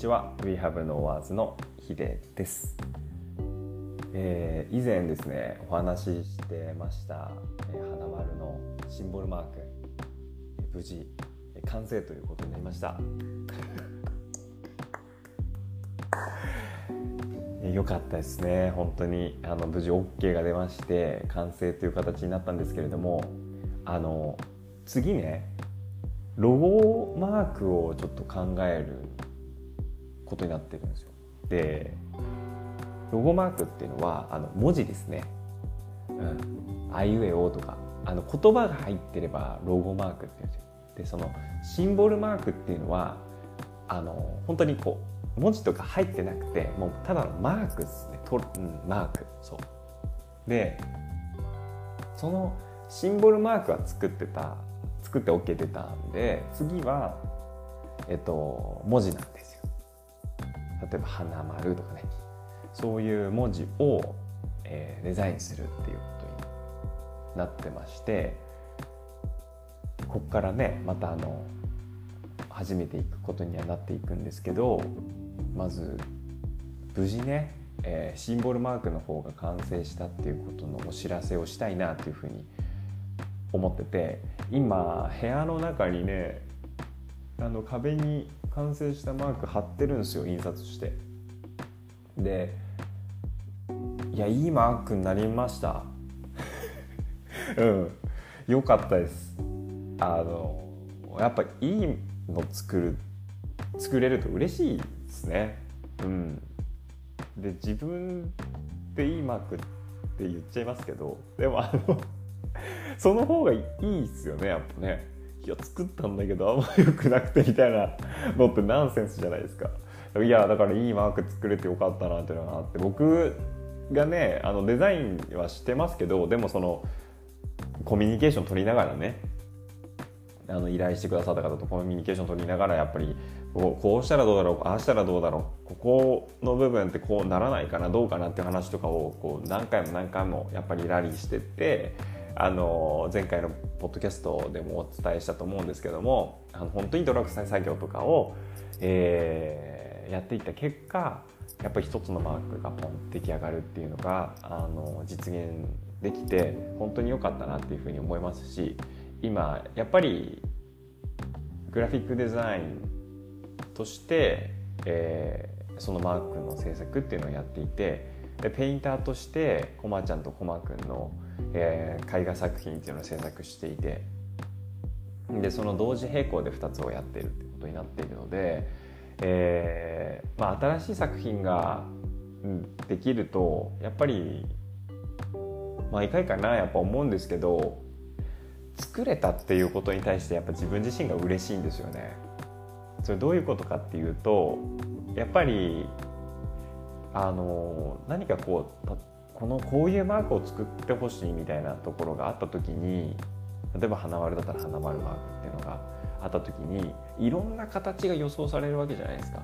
ちは。We Have No Words のヒデです、えー以前ですねお話ししてました、えー花丸のシンボルマークえー無事えー完成ということになりました。えーよかったですね。本当にあの無事 OK が出まして完成という形になったんですけれどもあの次ねロゴマークをちょっと考えることになってるんですよ。でロゴマークっていうのはあの文字ですね。うん、あいうえおとかあの言葉が入ってればロゴマークって言うんですよ。でそのシンボルマークっていうのはあの本当にこう文字とか入ってなくてもうただのマークですね。とうん、マークそう。でそのシンボルマークは作ってた作って OK 出たんで次はえっと文字なんですよ例えば「花丸」とかね。そういう文字を、えーデザインするっていうことになってましてここからねまたあの始めていくことにはなっていくんですけどまず無事ね、えーシンボルマークの方が完成したっていうことのお知らせをしたいなっていうふうに思ってて今部屋の中にねあの壁に完成したマーク貼ってるんですよ印刷して。でいやいいマークになりました。うん。良かったです。あのやっぱいいの作る作れると嬉しいですね。うん。で自分でいいマークって言っちゃいますけどでもあのその方がいいっすよねやっぱね。いや作ったんだけどあんま良くなくてみたいなのってナンセンスじゃないですか。いやだからいいマーク作れてよかったなっていうのがあって僕がねあのデザインはしてますけどでもそのコミュニケーション取りながらねあの依頼してくださった方とコミュニケーション取りながらやっぱりこうしたらどうだろうああしたらどうだろうここの部分ってこうならないかなどうかなって話とかをこう何回も何回もやっぱりラリーしてってあの前回のポッドキャストでもお伝えしたと思うんですけどもあの本当に泥臭い作業とかを、えーやっていった結果やっぱり一つのマークがポン出来上がるっていうのがあの実現できて本当に良かったなっていうふうに思いますし今やっぱりグラフィックデザインとして、えーそのマークの制作っていうのをやっていてでペインターとしてコマちゃんとコマくんの、えー絵画作品っていうのを制作していてでその同時並行で2つをやってるってことになっているので、えーまあ、新しい作品ができるとやっぱり毎回かなやっぱ思うんですけど作れたっていうことに対してやっぱ自分自身が嬉しいんですよね。それどういうことかっていうとやっぱりあの何かこうこのこういうマークを作ってほしいみたいなところがあった時に例えば花丸だったら花丸マークっていうのがあった時にいろんな形が予想されるわけじゃないですか。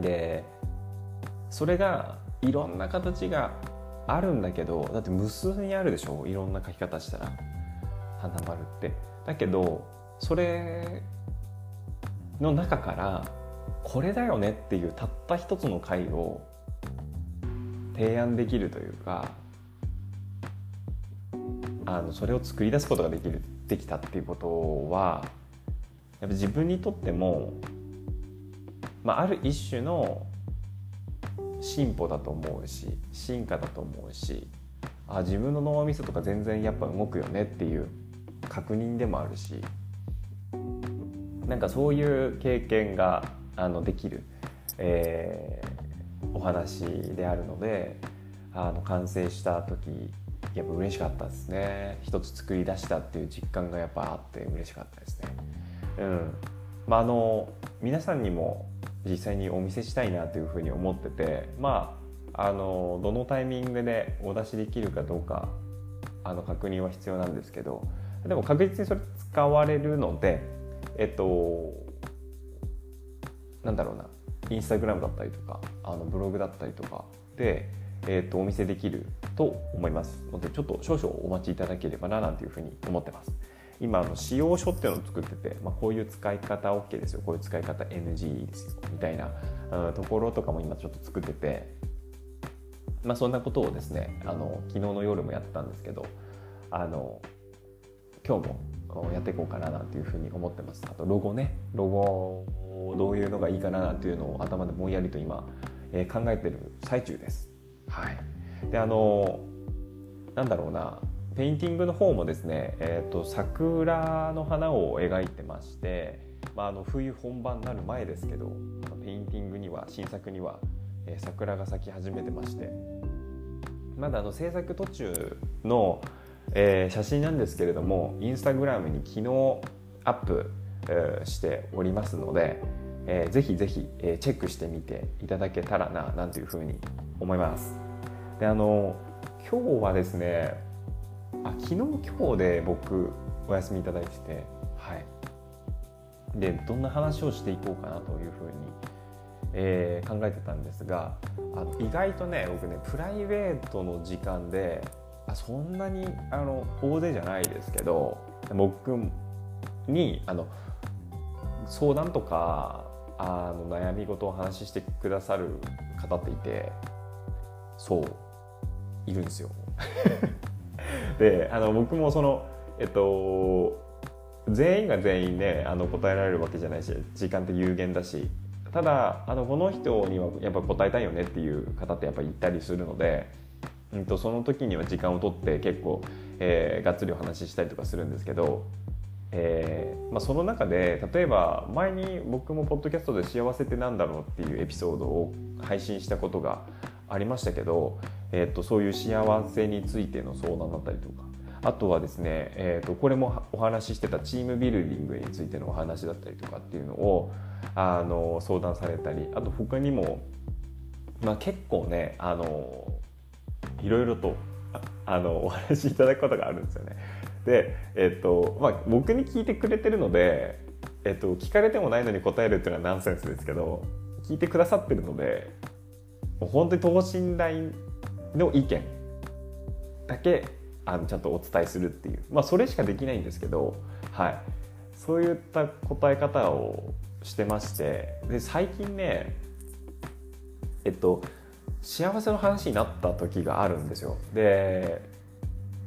でそれがいろんな形があるんだけどだって無数にあるでしょいろんな書き方したら花丸って。だけどそれの中からこれだよねっていうたった一つの回を提案できるというかあのそれを作り出すことができるできたっていうことはやっぱ自分にとっても、まあ、ある一種の進歩だと思うし進化だと思うしあ自分の脳みそとか全然やっぱ動くよねっていう確認でもあるしなんかそういう経験があのできる、えーお話であるのであの完成した時やっぱ嬉しかったですね。一つ作り出したっていう実感がやっぱあって嬉しかったですね。うん。まあ、あの皆さんにも実際にお見せしたいなというふうに思っててまああのどのタイミングでお出しできるかどうかあの確認は必要なんですけどでも確実にそれ使われるのでえっとなんだろうな。インスタグラムだったりとかあのブログだったりとかで、えっとお見せできると思いますのでちょっと少々お待ちいただければななんていうふうに思ってます。今あの使用書っていうのを作ってて、まあ、こういう使い方 OK ですよこういう使い方 NG ですよみたいな、ところとかも今ちょっと作ってて、まあ、そんなことをですねあの昨日の夜もやったんですけどあの今日もやっていこうかななんていうふうに思ってます。あとロゴね。ロゴどういうのがいいかななんていうのを頭でぼんやりと今、え、考えてる最中です。はい。であのなんだろうな。ペインティングの方もですね、えーと、桜の花を描いてまして、まあ、あの冬本番になる前ですけどペインティングには新作には、えー、桜が咲き始めてまして。まだあの制作途中の、えー、写真なんですけれどもインスタグラムに昨日アップ、えー、しておりますので、えー、ぜひぜひ、えー、チェックしてみていただけたらななんていうふうに思います。であの今日はですねあ昨日今日で僕お休みいただいててはいでどんな話をしていこうかなというふうに、えー、考えてたんですがあ意外とね僕ねプライベートの時間であそんなにあの大勢じゃないですけど僕にあの相談とかあの悩み事を話してくださる方っていてそういるんですよ。であの僕もそのえっと全員が全員ねあの答えられるわけじゃないし時間って有限だしただあのこの人にはやっぱ答えたいよねっていう方ってやっぱいたりするので、うんと、その時には時間を取って結構、えー、がっつりお話ししたりとかするんですけど、えーまあ、その中で例えば前に僕もポッドキャストで「幸せってなんだろう?」っていうエピソードを配信したことがありましたけど、えーと、そういう幸せについての相談だったりとかあとはですね、えーと、これもお話ししてたチームビルディングについてのお話だったりとかっていうのをあの相談されたりあと他にも、まあ、結構ねあのいろいろとあのお話しいただくことがあるんですよね。で、えっ、とまあ、僕に聞いてくれてるので、えっ、と、聞かれてもないのに答えるっていうのはナンセンスですけど聞いてくださってるのでもう本当に等身大の意見だけあのちゃんとお伝えするっていうまあそれしかできないんですけど、はい、そういった答え方をしてましてで最近ねえっと幸せの話になった時があるんですよ。で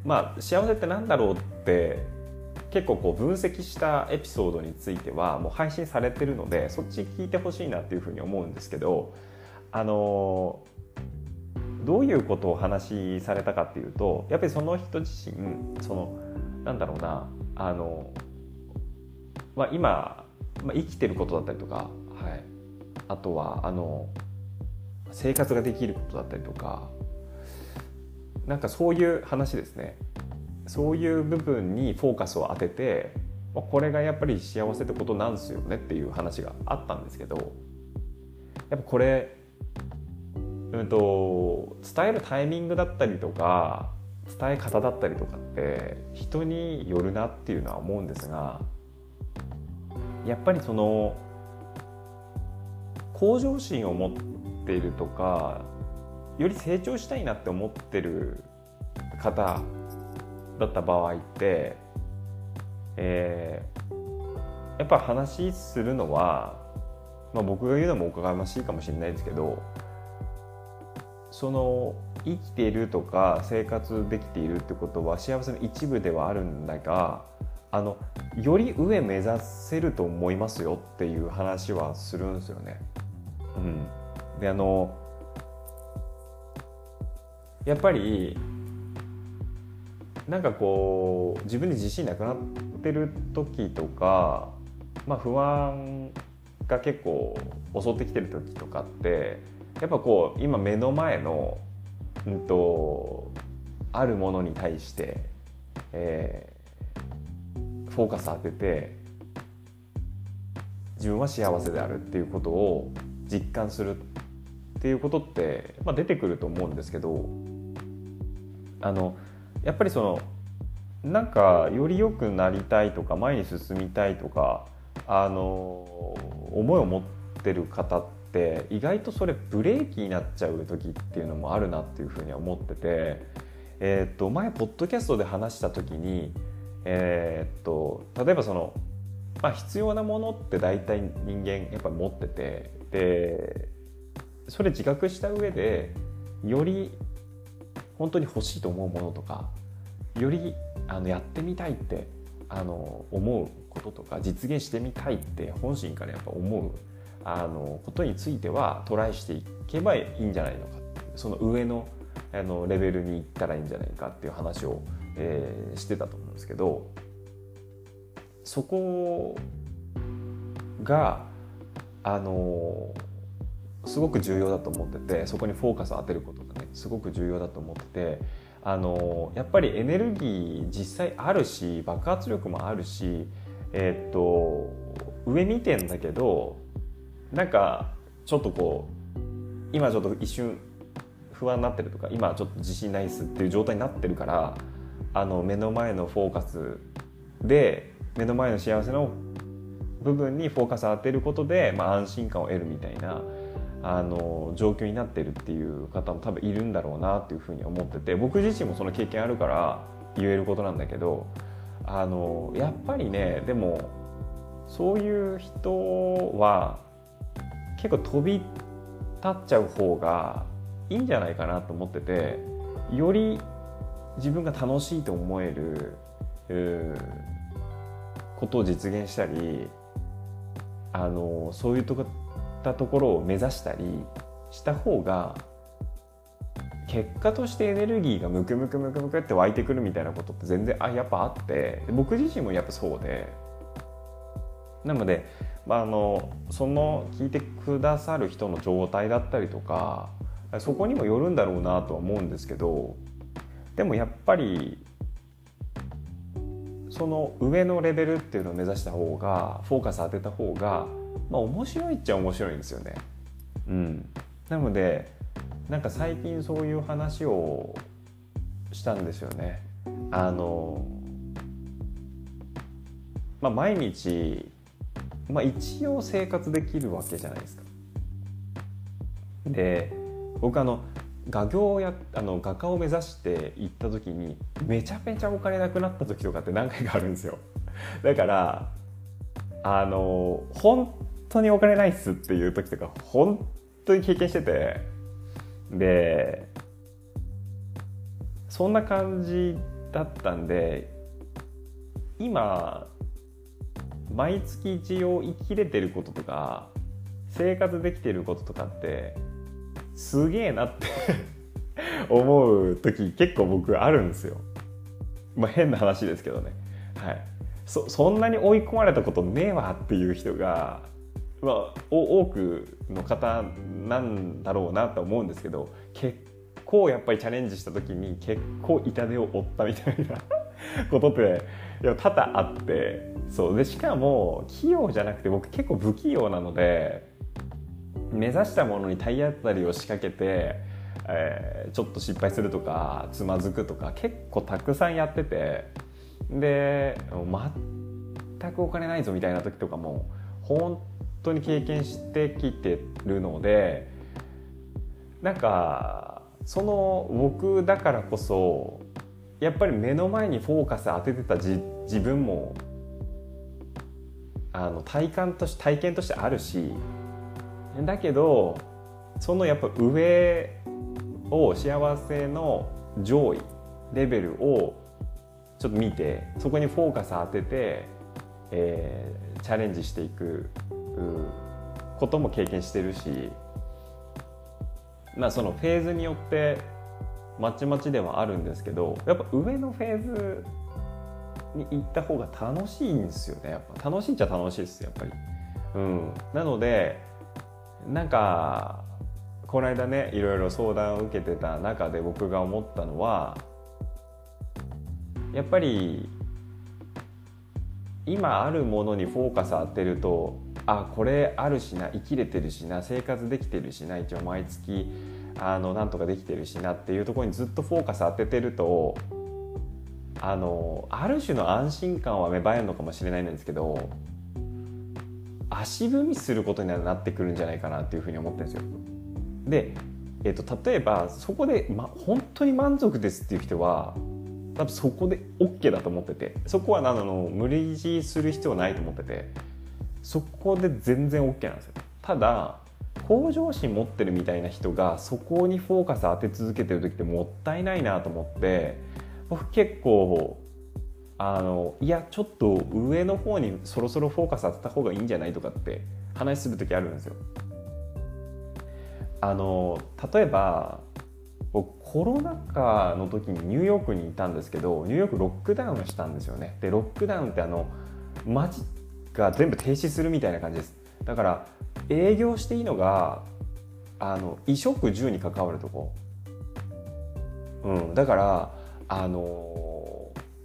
まあ幸せって何だろうって結構こう分析したエピソードについてはもう配信されてるのでそっち聞いてほしいなっていうふうに思うんですけどあのどういうことを話しされたかっていうとやっぱりその人自身そのなんだろうなあの、まあ、今、まあ、生きてることだったりとか、はい、あとはあの生活ができることだったりとかなんかそういう話ですね。そういう部分にフォーカスを当ててこれがやっぱり幸せってことなんですよねっていう話があったんですけどやっぱこれうんと、伝えるタイミングだったりとか伝え方だったりとかって人によるなっていうのは思うんですがやっぱりその向上心を持っているとかより成長したいなって思ってる方だった場合って、えー、やっぱ話するのは、まあ、僕が言うのもおこがましいかもしれないですけどその生きているとか生活できているってことは幸せの一部ではあるんだがあのより上目指せると思いますよっていう話はするんですよね。うん、であのやっぱりなんかこう自分で自信なくなってる時とか、まあ、不安が結構襲ってきてる時とかってやっぱこう今目の前の、うんと、あるものに対して、えー、フォーカス当てて自分は幸せであるっていうことを実感するっていうことって、まあ、出てくると思うんですけどあのやっぱりそのなんかより良くなりたいとか前に進みたいとかあの思いを持ってる方って意外とそれブレーキになっちゃう時っていうのもあるなっていうふうには思ってて、えー、と前ポッドキャストで話した時に、えー、っと例えばその、まあ、必要なものって大体人間やっぱ持っててでそれ自覚した上でより本当に欲しいと思うものとかよりあのやってみたいってあの思うこととか実現してみたいって本心からやっぱ思うあのことについてはトライしていけばいいんじゃないのかその上のあのレベルに行ったらいいんじゃないかっていう話を、えー、してたと思うんですけどそこがあのすごく重要だと思っててそこにフォーカスを当てることがねすごく重要だと思っててあのやっぱりエネルギー実際あるし爆発力もあるしえ、っと上見てんだけどなんかちょっとこう今ちょっと一瞬不安になってるとか今ちょっと自信ないっすっていう状態になってるからあの目の前のフォーカスで目の前の幸せの部分にフォーカスを当てることで、まあ、安心感を得るみたいなあの状況になってるっていう方も多分いるんだろうなっていうふうに思ってて僕自身もその経験あるから言えることなんだけどあのやっぱりねでもそういう人は結構飛び立っちゃう方がいいんじゃないかなと思っててより自分が楽しいと思えることを実現したりあのそういうとこったところを目指したりした方が結果としてエネルギーがムクムクムクムクって湧いてくるみたいなことって全然あやっぱあって僕自身もやっぱそうで。なので、まあ、あのその聞いてくださる人の状態だったりとかそこにもよるんだろうなとは思うんですけどでもやっぱりその上のレベルっていうのを目指した方がフォーカス当てた方がまあ面白いっちゃ面白いんですよね。うん、なのでなんか最近そういう話をしたんですよね。あのまあ、毎日、まあ、一応生活できるわけじゃないですか。で僕あの画業をやあの画家を目指して行った時にめちゃめちゃお金なくなった時とかって何回かあるんですよ。だからあの本当にお金ないっすっていう時とか本当に経験しててでそんな感じだったんで今毎月一応生きれてることとか生活できてることとかってすげえなって 思う時結構僕あるんですよ。まあ変な話ですけどね。はい。そそんなに追い込まれたことねえわっていう人がまあ、多くの方なんだろうなと思うんですけど結構やっぱりチャレンジした時に結構痛手を負ったみたいな ことっていや多々あってそうでしかも器用じゃなくて僕結構不器用なので目指したものに体当たりを仕掛けて、えー、ちょっと失敗するとかつまずくとか結構たくさんやっててで全くお金ないぞみたいな時とかも本当に経験してきてるのでなんかその僕だからこそやっぱり目の前にフォーカス当ててた自分もあの体感として体験としてあるしだけどそのやっぱ上を幸せの上位レベルをちょっと見てそこにフォーカス当てて、えー、チャレンジしていくことも経験してるしまあそのフェーズによってまちまちではあるんですけどやっぱ上のフェーズに行った方が楽しいんですよねやっぱ楽しいっちゃ楽しいですやっぱり。うん、なのでなんかこの間ねいろいろ相談を受けてた中で僕が思ったのはやっぱり今あるものにフォーカス当てるとあこれあるしな生きれてるしな生活できてるしな一応毎月あのなんとかできてるしなっていうところにずっとフォーカス当ててるとあのある種の安心感は芽生えるのかもしれないんですけど足踏みすることになってくるんじゃないかなっていうふうに思ってるんですよ。で、えっと、例えばそこで、ま、本当に満足ですっていう人は多分そこで OK だと思っててそこはあの無理強いする必要はないと思っててそこで全然 OK なんですよただ向上心持ってるみたいな人がそこにフォーカス当て続けてる時ってもったいないなと思って僕結構あのいやちょっと上の方にそろそろフォーカス当てた方がいいんじゃないとかって話する時あるんですよ。あの例えば僕コロナ禍の時にニューヨークにいたんですけどニューヨークロックダウンしたんですよね。でロックダウンってあの街が全部停止するみたいな感じです。だから営業していいのがあの衣食住に関わるとこ、うん、だからあの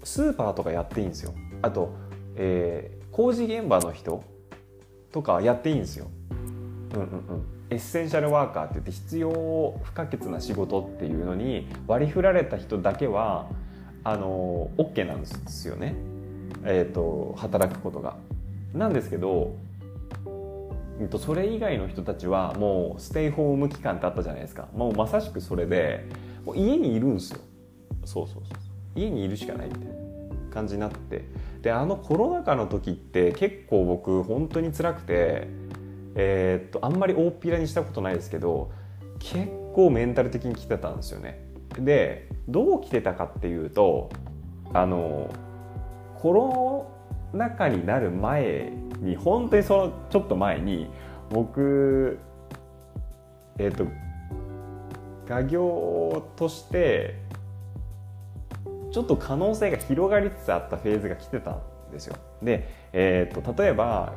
スーパーとかやっていいんですよ。あと、えー、工事現場の人とかやっていいんですよ、うんうんうん、エッセンシャルワーカーって言って必要不可欠な仕事っていうのに割り振られた人だけはあの OK なんですよね、えーと、働くことが。なんですけどそれ以外の人たちはもうステイホーム期間ってあったじゃないですか。もうまさしくそれでもう家にいるんですよ。そうそうそう。家にいるしかないみたいな感じになって。であのコロナ禍の時って結構僕本当に辛くてえー、っとあんまり大っぴらにしたことないですけど結構メンタル的に来てたんですよね。でどう来てたかっていうとあのコロナ禍になる前に本当にそのちょっと前に僕えっ、と画業としてちょっと可能性が広がりつつあったフェーズが来てたんですよ。で、えーと、例えば、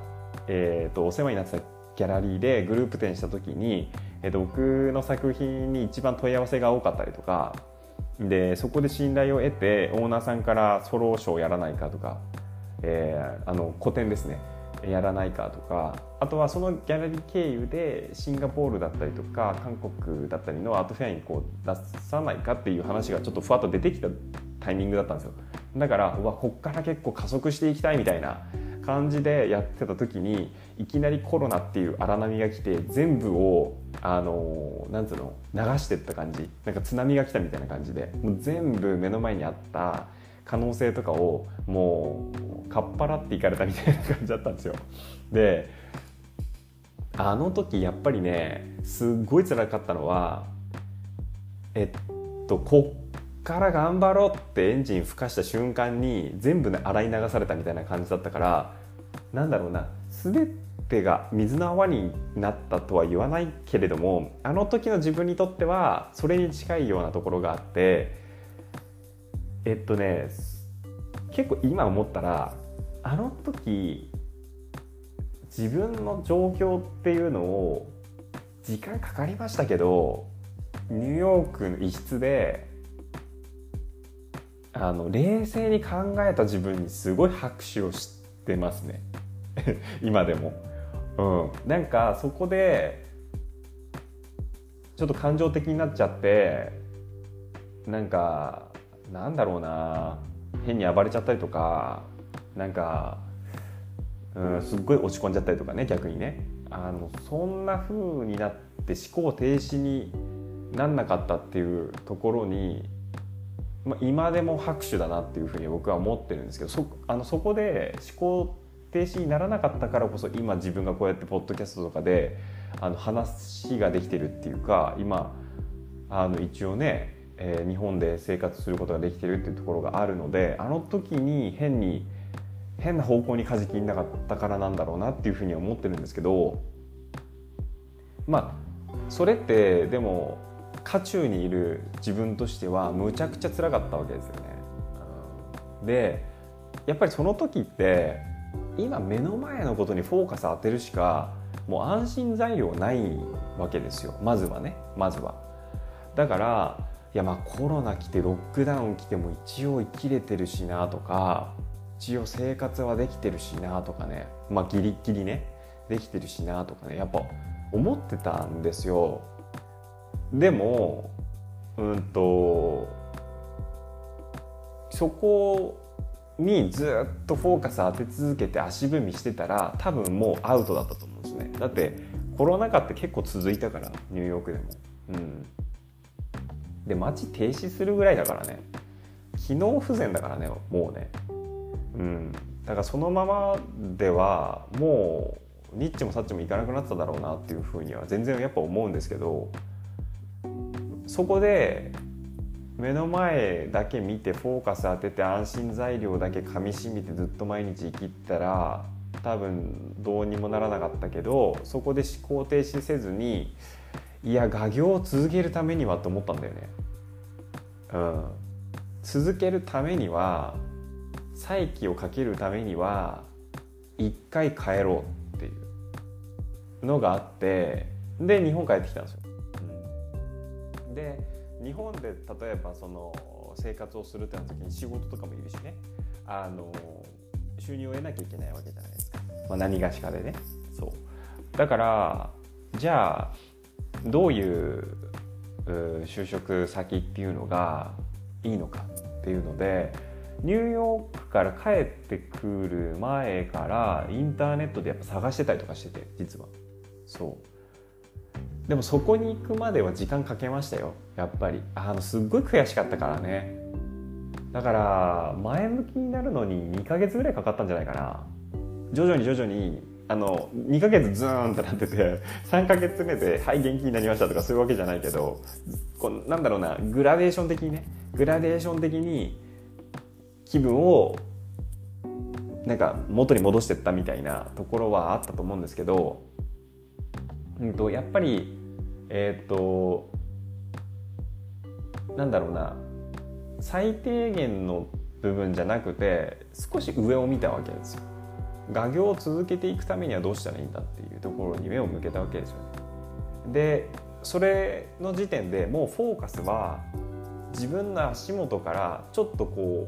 えーと、お世話になってたギャラリーでグループ展した時に、えーと、僕の作品に一番問い合わせが多かったりとかでそこで信頼を得てオーナーさんからソロショーやらないかとか、えー、あの個展ですねやらないかとかあとはそのギャラリー経由でシンガポールだったりとか韓国だったりのアートフェアにこう出さないかっていう話がちょっとふわっと出てきたタイミングだったんですよ。だからうわこっから結構加速していきたいみたいな感じでやってた時にいきなりコロナっていう荒波が来て全部をあのなんつうの流してった感じ。なんか津波が来たみたいな感じで。もう全部目の前にあった可能性とかをもうかっぱらっていかれたみたいな感じだったんですよ。であの時やっぱりねすっごい辛かったのはえっとこっから頑張ろうってエンジン吹かした瞬間に全部、ね、洗い流されたみたいな感じだったからなんだろうな全てが水の泡になったとは言わないけれどもあの時の自分にとってはそれに近いようなところがあってえっとね結構今思ったらあの時自分の状況っていうのを時間かかりましたけどニューヨークの一室であの冷静に考えた自分にすごい拍手をしてますね。今でも。うん、なんかそこでちょっと感情的になっちゃってなんかなんだろうな。変に暴れちゃったりとかなんか、うん、すっごい落ち込んじゃったりとかね逆にね。あのそんな風になって思考停止になんなかったっていうところに、今でも拍手だなっていうふうに僕は思ってるんですけどそあのそこで思考停止にならなかったからこそ今自分がこうやってポッドキャストとかであの話ができてるっていうか今あの一応ねえー、日本で生活することができてるっていうところがあるのであの時に変に変な方向に舵切んなかったからなんだろうなっていうふうには思ってるんですけどまあそれってでも渦中にいる自分としてはむちゃくちゃ辛かったわけですよね。でやっぱりその時って今目の前のことにフォーカス当てるしかもう安心材料ないわけですよ。まずはね。まずは。だからいやまあコロナ来てロックダウン来ても一応生きれてるしなとか一応生活はできてるしなとかね。まあギリギリね。できてるしなとかね。やっぱ思ってたんですよでもうんとそこにずっとフォーカス当て続けて足踏みしてたら多分もうアウトだったと思うんですね。だってコロナ禍って結構続いたからニューヨークでも。うん。で街停止するぐらいだからね。機能不全だからねもうね。うん。だからそのままではもうニッチもサッチもいかなくなっただろうなっていうふうには全然やっぱ思うんですけどそこで目の前だけ見てフォーカス当てて安心材料だけかみしみてずっと毎日生きったら多分どうにもならなかったけどそこで思考停止せずにいや画業を続けるためにはと思ったんだよね。うん、続けるためには再起をかけるためには一回帰ろうっていうのがあってで日本帰ってきたんですよ。で日本で例えばその生活をするってなった時に仕事とかもいるしね。あの収入を得なきゃいけないわけじゃないですか、まあ、何がしかでね。そう。だからじゃあどういう就職先っていうのがいいのかっていうのでニューヨークから帰ってくる前からインターネットでやっぱ探してたりとかしてて実は。そう。でもそこに行くまでは時間かけましたよ。やっぱり。あのすっごい悔しかったからね。だから前向きになるのに2ヶ月ぐらいかかったんじゃないかな。徐々に徐々にあの2ヶ月ズーンってなってて3ヶ月目で「はい元気になりました」とかそういうわけじゃないけどこうなんだろうなグラデーション的にね。グラデーション的に気分をなんか元に戻してったみたいなところはあったと思うんですけどうんと、やっぱりえっ、ー、となんだろうな最低限の部分じゃなくて少し上を見たわけですよ。画業を続けていくためにはどうしたらいいんだっていうところに目を向けたわけですよね。でそれの時点でもうフォーカスは自分の足元からちょっとこ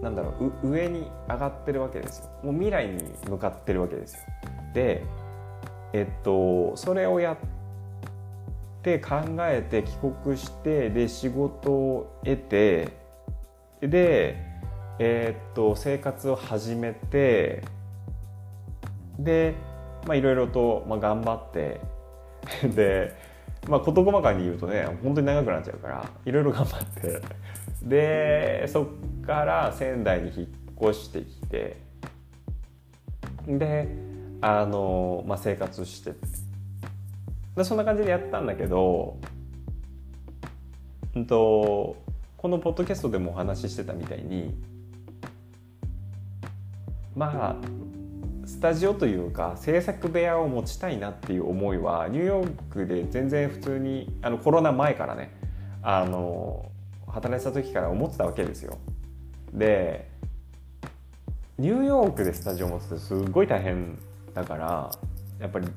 うなんだろう上に上がってるわけですよ。もう未来に向かってるわけですよ。でえっと、それをやって考えて帰国してで仕事を得てで、えっと生活を始めてでいろいろと、まあ、頑張って で、まあ、事細かに言うとね本当に長くなっちゃうからいろいろ頑張ってでそっから仙台に引っ越してきてであの、まあ、生活してでそんな感じでやったんだけど、うんと、このポッドキャストでもお話ししてたみたいにまあスタジオというか制作部屋を持ちたいなっていう思いはニューヨークで全然普通にあのコロナ前からねあの働いてた時から思ってたわけですよ。でニューヨークでスタジオ持つってすごい大変だからやっぱり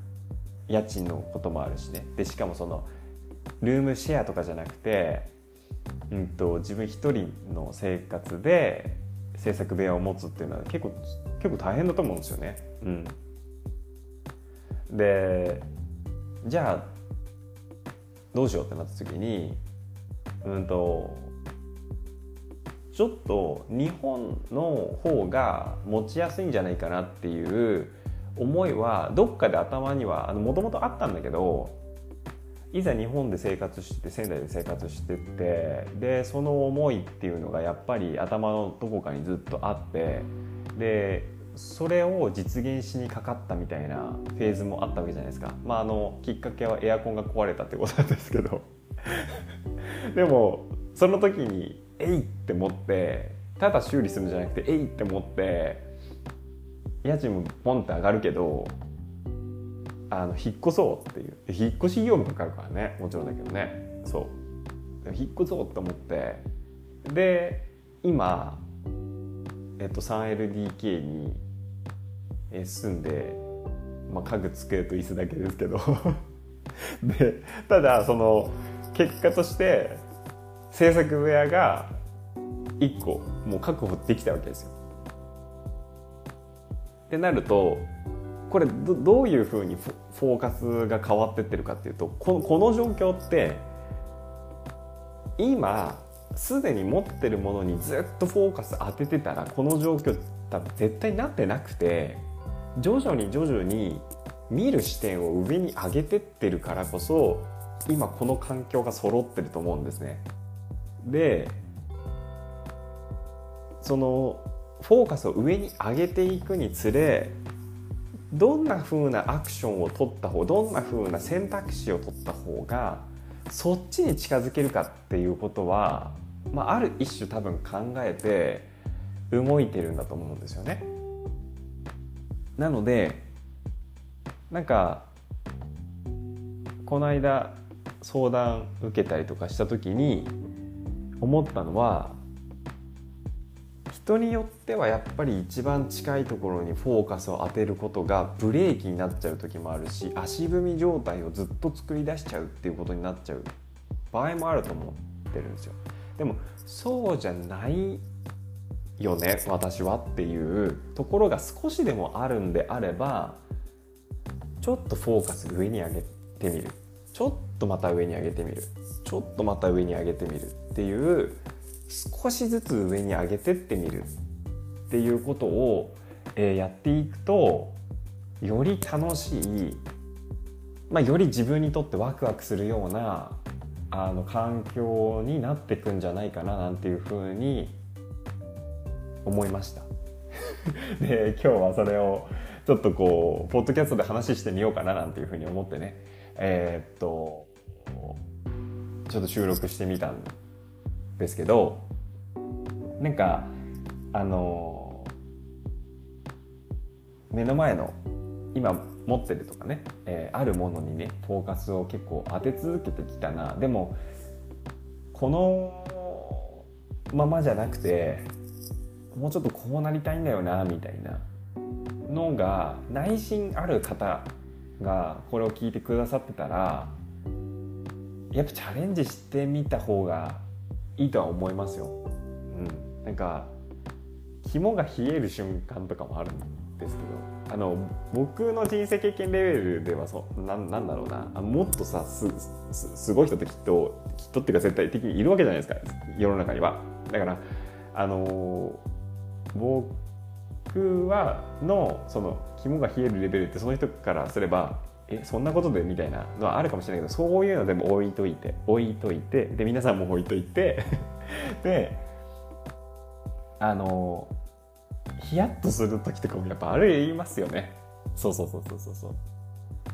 家賃のこともあるしねでしかもそのルームシェアとかじゃなくて、うんと、自分一人の生活で制作部屋を持つっていうのは結構結構大変だと思うんですよね。うん、でじゃあどうしようってなった時にうんとちょっと日本の方が持ちやすいんじゃないかなっていう思いはどっかで頭にはもともとあったんだけどいざ日本で生活して仙台で生活しててでその思いっていうのがやっぱり頭のどこかにずっとあってでそれを実現しにかかったみたいなフェーズもあったわけじゃないですか、まあ、あのきっかけはエアコンが壊れたってことなんですけど でもその時に「えい!」って思ってただ修理するんじゃなくて「えい!」って思って家賃もポンって上がるけどあの引っ越そうっていう。引っ越し費用もかかるからね。もちろんだけどね。そう。引っ越そうと思って。で今、えっと、3LDK に住んで、まあ、家具机と椅子だけですけど。でただその結果として制作部屋が1個もう確保できたわけですよ。ってなるとこれどういうふうにフォーカスが変わってってるかっていうとこのこの状況って今すでに持ってるものにずっとフォーカス当ててたらこの状況多分絶対なってなくて徐々に徐々に見る視点を上に上げてってるからこそ今この環境が揃ってると思うんですね。でそのフォーカスを上に上げていくにつれどんな風なアクションを取った方どんな風な選択肢を取った方がそっちに近づけるかっていうことは、まあ、ある一種多分考えて動いてるんだと思うんですよね。なのでなんかこの間相談受けたりとかした時に思ったのは人によってはやっぱり一番近いところにフォーカスを当てることがブレーキになっちゃう時もあるし足踏み状態をずっと作り出しちゃうっていうことになっちゃう場合もあると思ってるんですよ。でもそうじゃないよね私はっていうところが少しでもあるんであればちょっとフォーカス上に上げてみるちょっとまた上に上げてみるちょっとまた上に上げてみるっていう少しずつ上に上げてってみるっていうことを、え、やっていくとより楽しい、まあ、より自分にとってワクワクするようなあの環境になっていくんじゃないかななんていうふうに思いました。で今日はそれをちょっとこうポッドキャストで話してみようかななんていうふうに思ってねえー、っとちょっと収録してみたんですけどなんかあの目の前の今持ってるとかね、えー、あるものにねフォーカスを結構当て続けてきたな。でもこのままじゃなくてもうちょっとこうなりたいんだよなみたいな。のが内心ある方がこれを聞いてくださってたらやっぱチャレンジしてみた方がいいとは思いますよ。うん、なんか肝が冷える瞬間とかもあるんですけどあの僕の人生経験レベルではそうななんだろうなあもっとさすすごい人ってきっときっとっていうか絶対的にいるわけじゃないですか世の中には。だからあの僕はのその肝が冷えるレベルってその人からすればえそんなことで？みたいなのはあるかもしれないけどそういうのでも置いといて置いといてで皆さんも置いといて であのヒヤッとする時とかもやっぱありますよね。そうそうそうそうそう。そう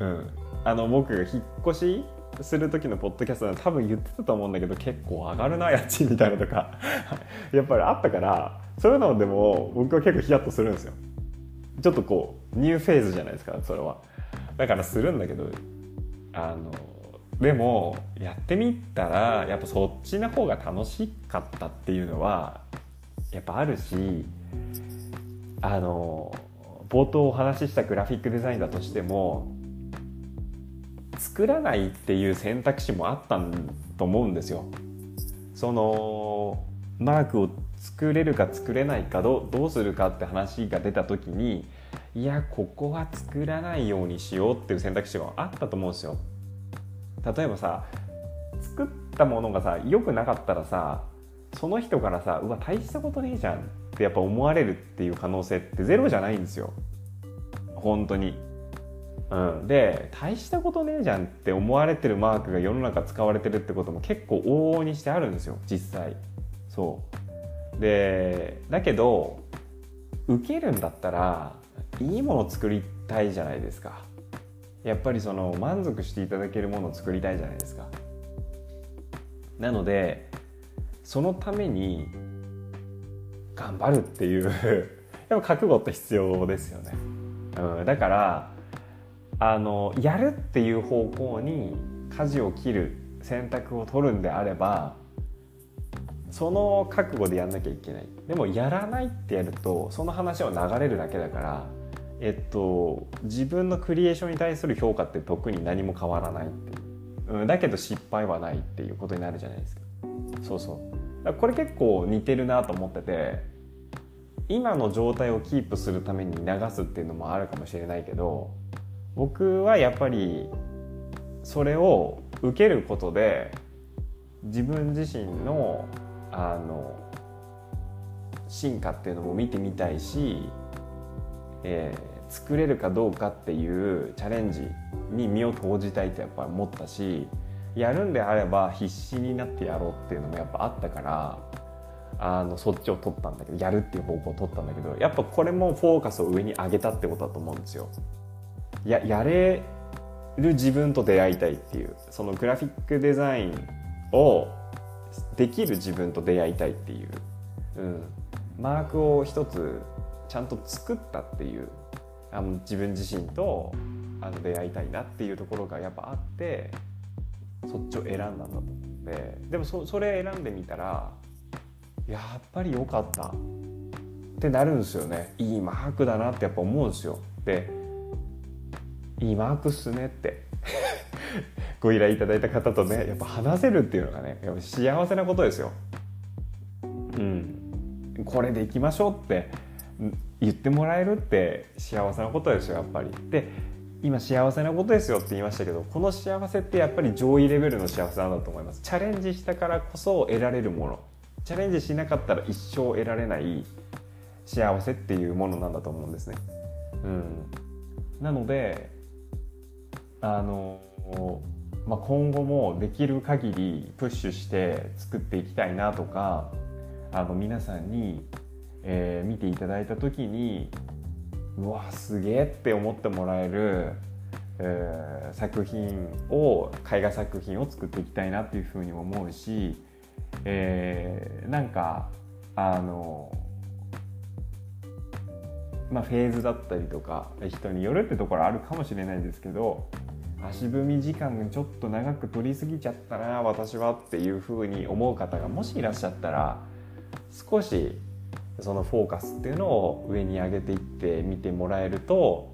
うん。あの僕が引っ越しする時のポッドキャストは多分言ってたと思うんだけど結構上がるな家賃みたいなとか。やっぱりあったからそういうのでも僕は結構ヒヤッとするんですよ。ちょっとこうニューフェーズじゃないですかそれは。だからするんだけどあのでもやってみたらやっぱそっちの方が楽しかったっていうのはやっぱあるしあの冒頭お話ししたグラフィックデザインだとしても作らないっていう選択肢もあったと思うんですよ。そのマークを作れるか作れないかどどうするかって話が出た時にいやここは作らないようにしようっていう選択肢があったと思うんですよ。例えばさ作ったものがさ良くなかったらさその人からさうわ大したことねえじゃんってやっぱ思われるっていう可能性ってゼロじゃないんですよ本当に。うん、で大したことねえじゃんって思われてるマークが世の中使われてるってことも結構往々にしてあるんですよ実際そうでだけど受けるんだったらいいものを作りたいじゃないですか。やっぱりその満足していただけるものを作りたいじゃないですか。なのでそのために頑張るっていう やっぱ覚悟って必要ですよね、うん、だからあのやるっていう方向に舵を切る選択を取るんであればその覚悟でやんなきゃいけない。でもやらないってやるとその話は流れるだけだからえっと自分のクリエーションに対する評価って特に何も変わらないっていう、うん、だけど失敗はないっていうことになるじゃないですか。そうそう。これ結構似てるなと思ってて今の状態をキープするために流すっていうのもあるかもしれないけど僕はやっぱりそれを受けることで自分自身のあの進化っていうのも見てみたいし、えー、作れるかどうかっていうチャレンジに身を投じたいとやっぱ思ったしやるんであれば必死になってやろうっていうのもやっぱあったからあのそっちを取ったんだけどやるっていう方向を取ったんだけどやっぱこれもフォーカスを上に上げたってことだと思うんですよ。ややれる自分と出会いたいっていうそのグラフィックデザインをできる自分と出会いたいっていう、うん、マークを一つちゃんと作ったっていう。あの自分自身とあの出会いたいなっていうところがやっぱあってそっちを選んだんだと思って。でもそそれ選んでみたらやっぱり良かった。ってなるんですよね。いいマークだなってやっぱ思うんですよ。でいいマークっすねって。ご依頼いただいた方とねやっぱ話せるっていうのがねやっぱ幸せなことですよ。うん。これでいきましょうって言ってもらえるって幸せなことですよやっぱり。で今幸せなことですよって言いましたけどこの幸せってやっぱり上位レベルの幸せなんだと思います。チャレンジしたからこそ得られるもの。チャレンジしなかったら一生得られない幸せっていうものなんだと思うんですね。うん、なのであの、まあ、今後もできる限りプッシュして作っていきたいなとかあの皆さんに、えー、見ていただいた時にうわすげえって思ってもらえる、えー、作品を絵画作品を作っていきたいなっていうふうに思うしえー、なんかあのまあフェーズだったりとか人によるってところあるかもしれないですけど足踏み時間ちょっと長く取りすぎちゃったな私はっていうふうに思う方がもしいらっしゃったら少しそのフォーカスっていうのを上に上げていって見てもらえると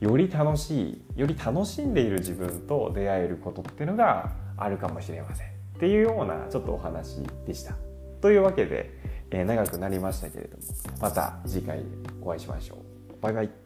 より楽しいより楽しんでいる自分と出会えることっていうのがあるかもしれません。っていうようなちょっとお話でした。というわけで、えー、長くなりましたけれどもまた次回お会いしましょう。バイバイ。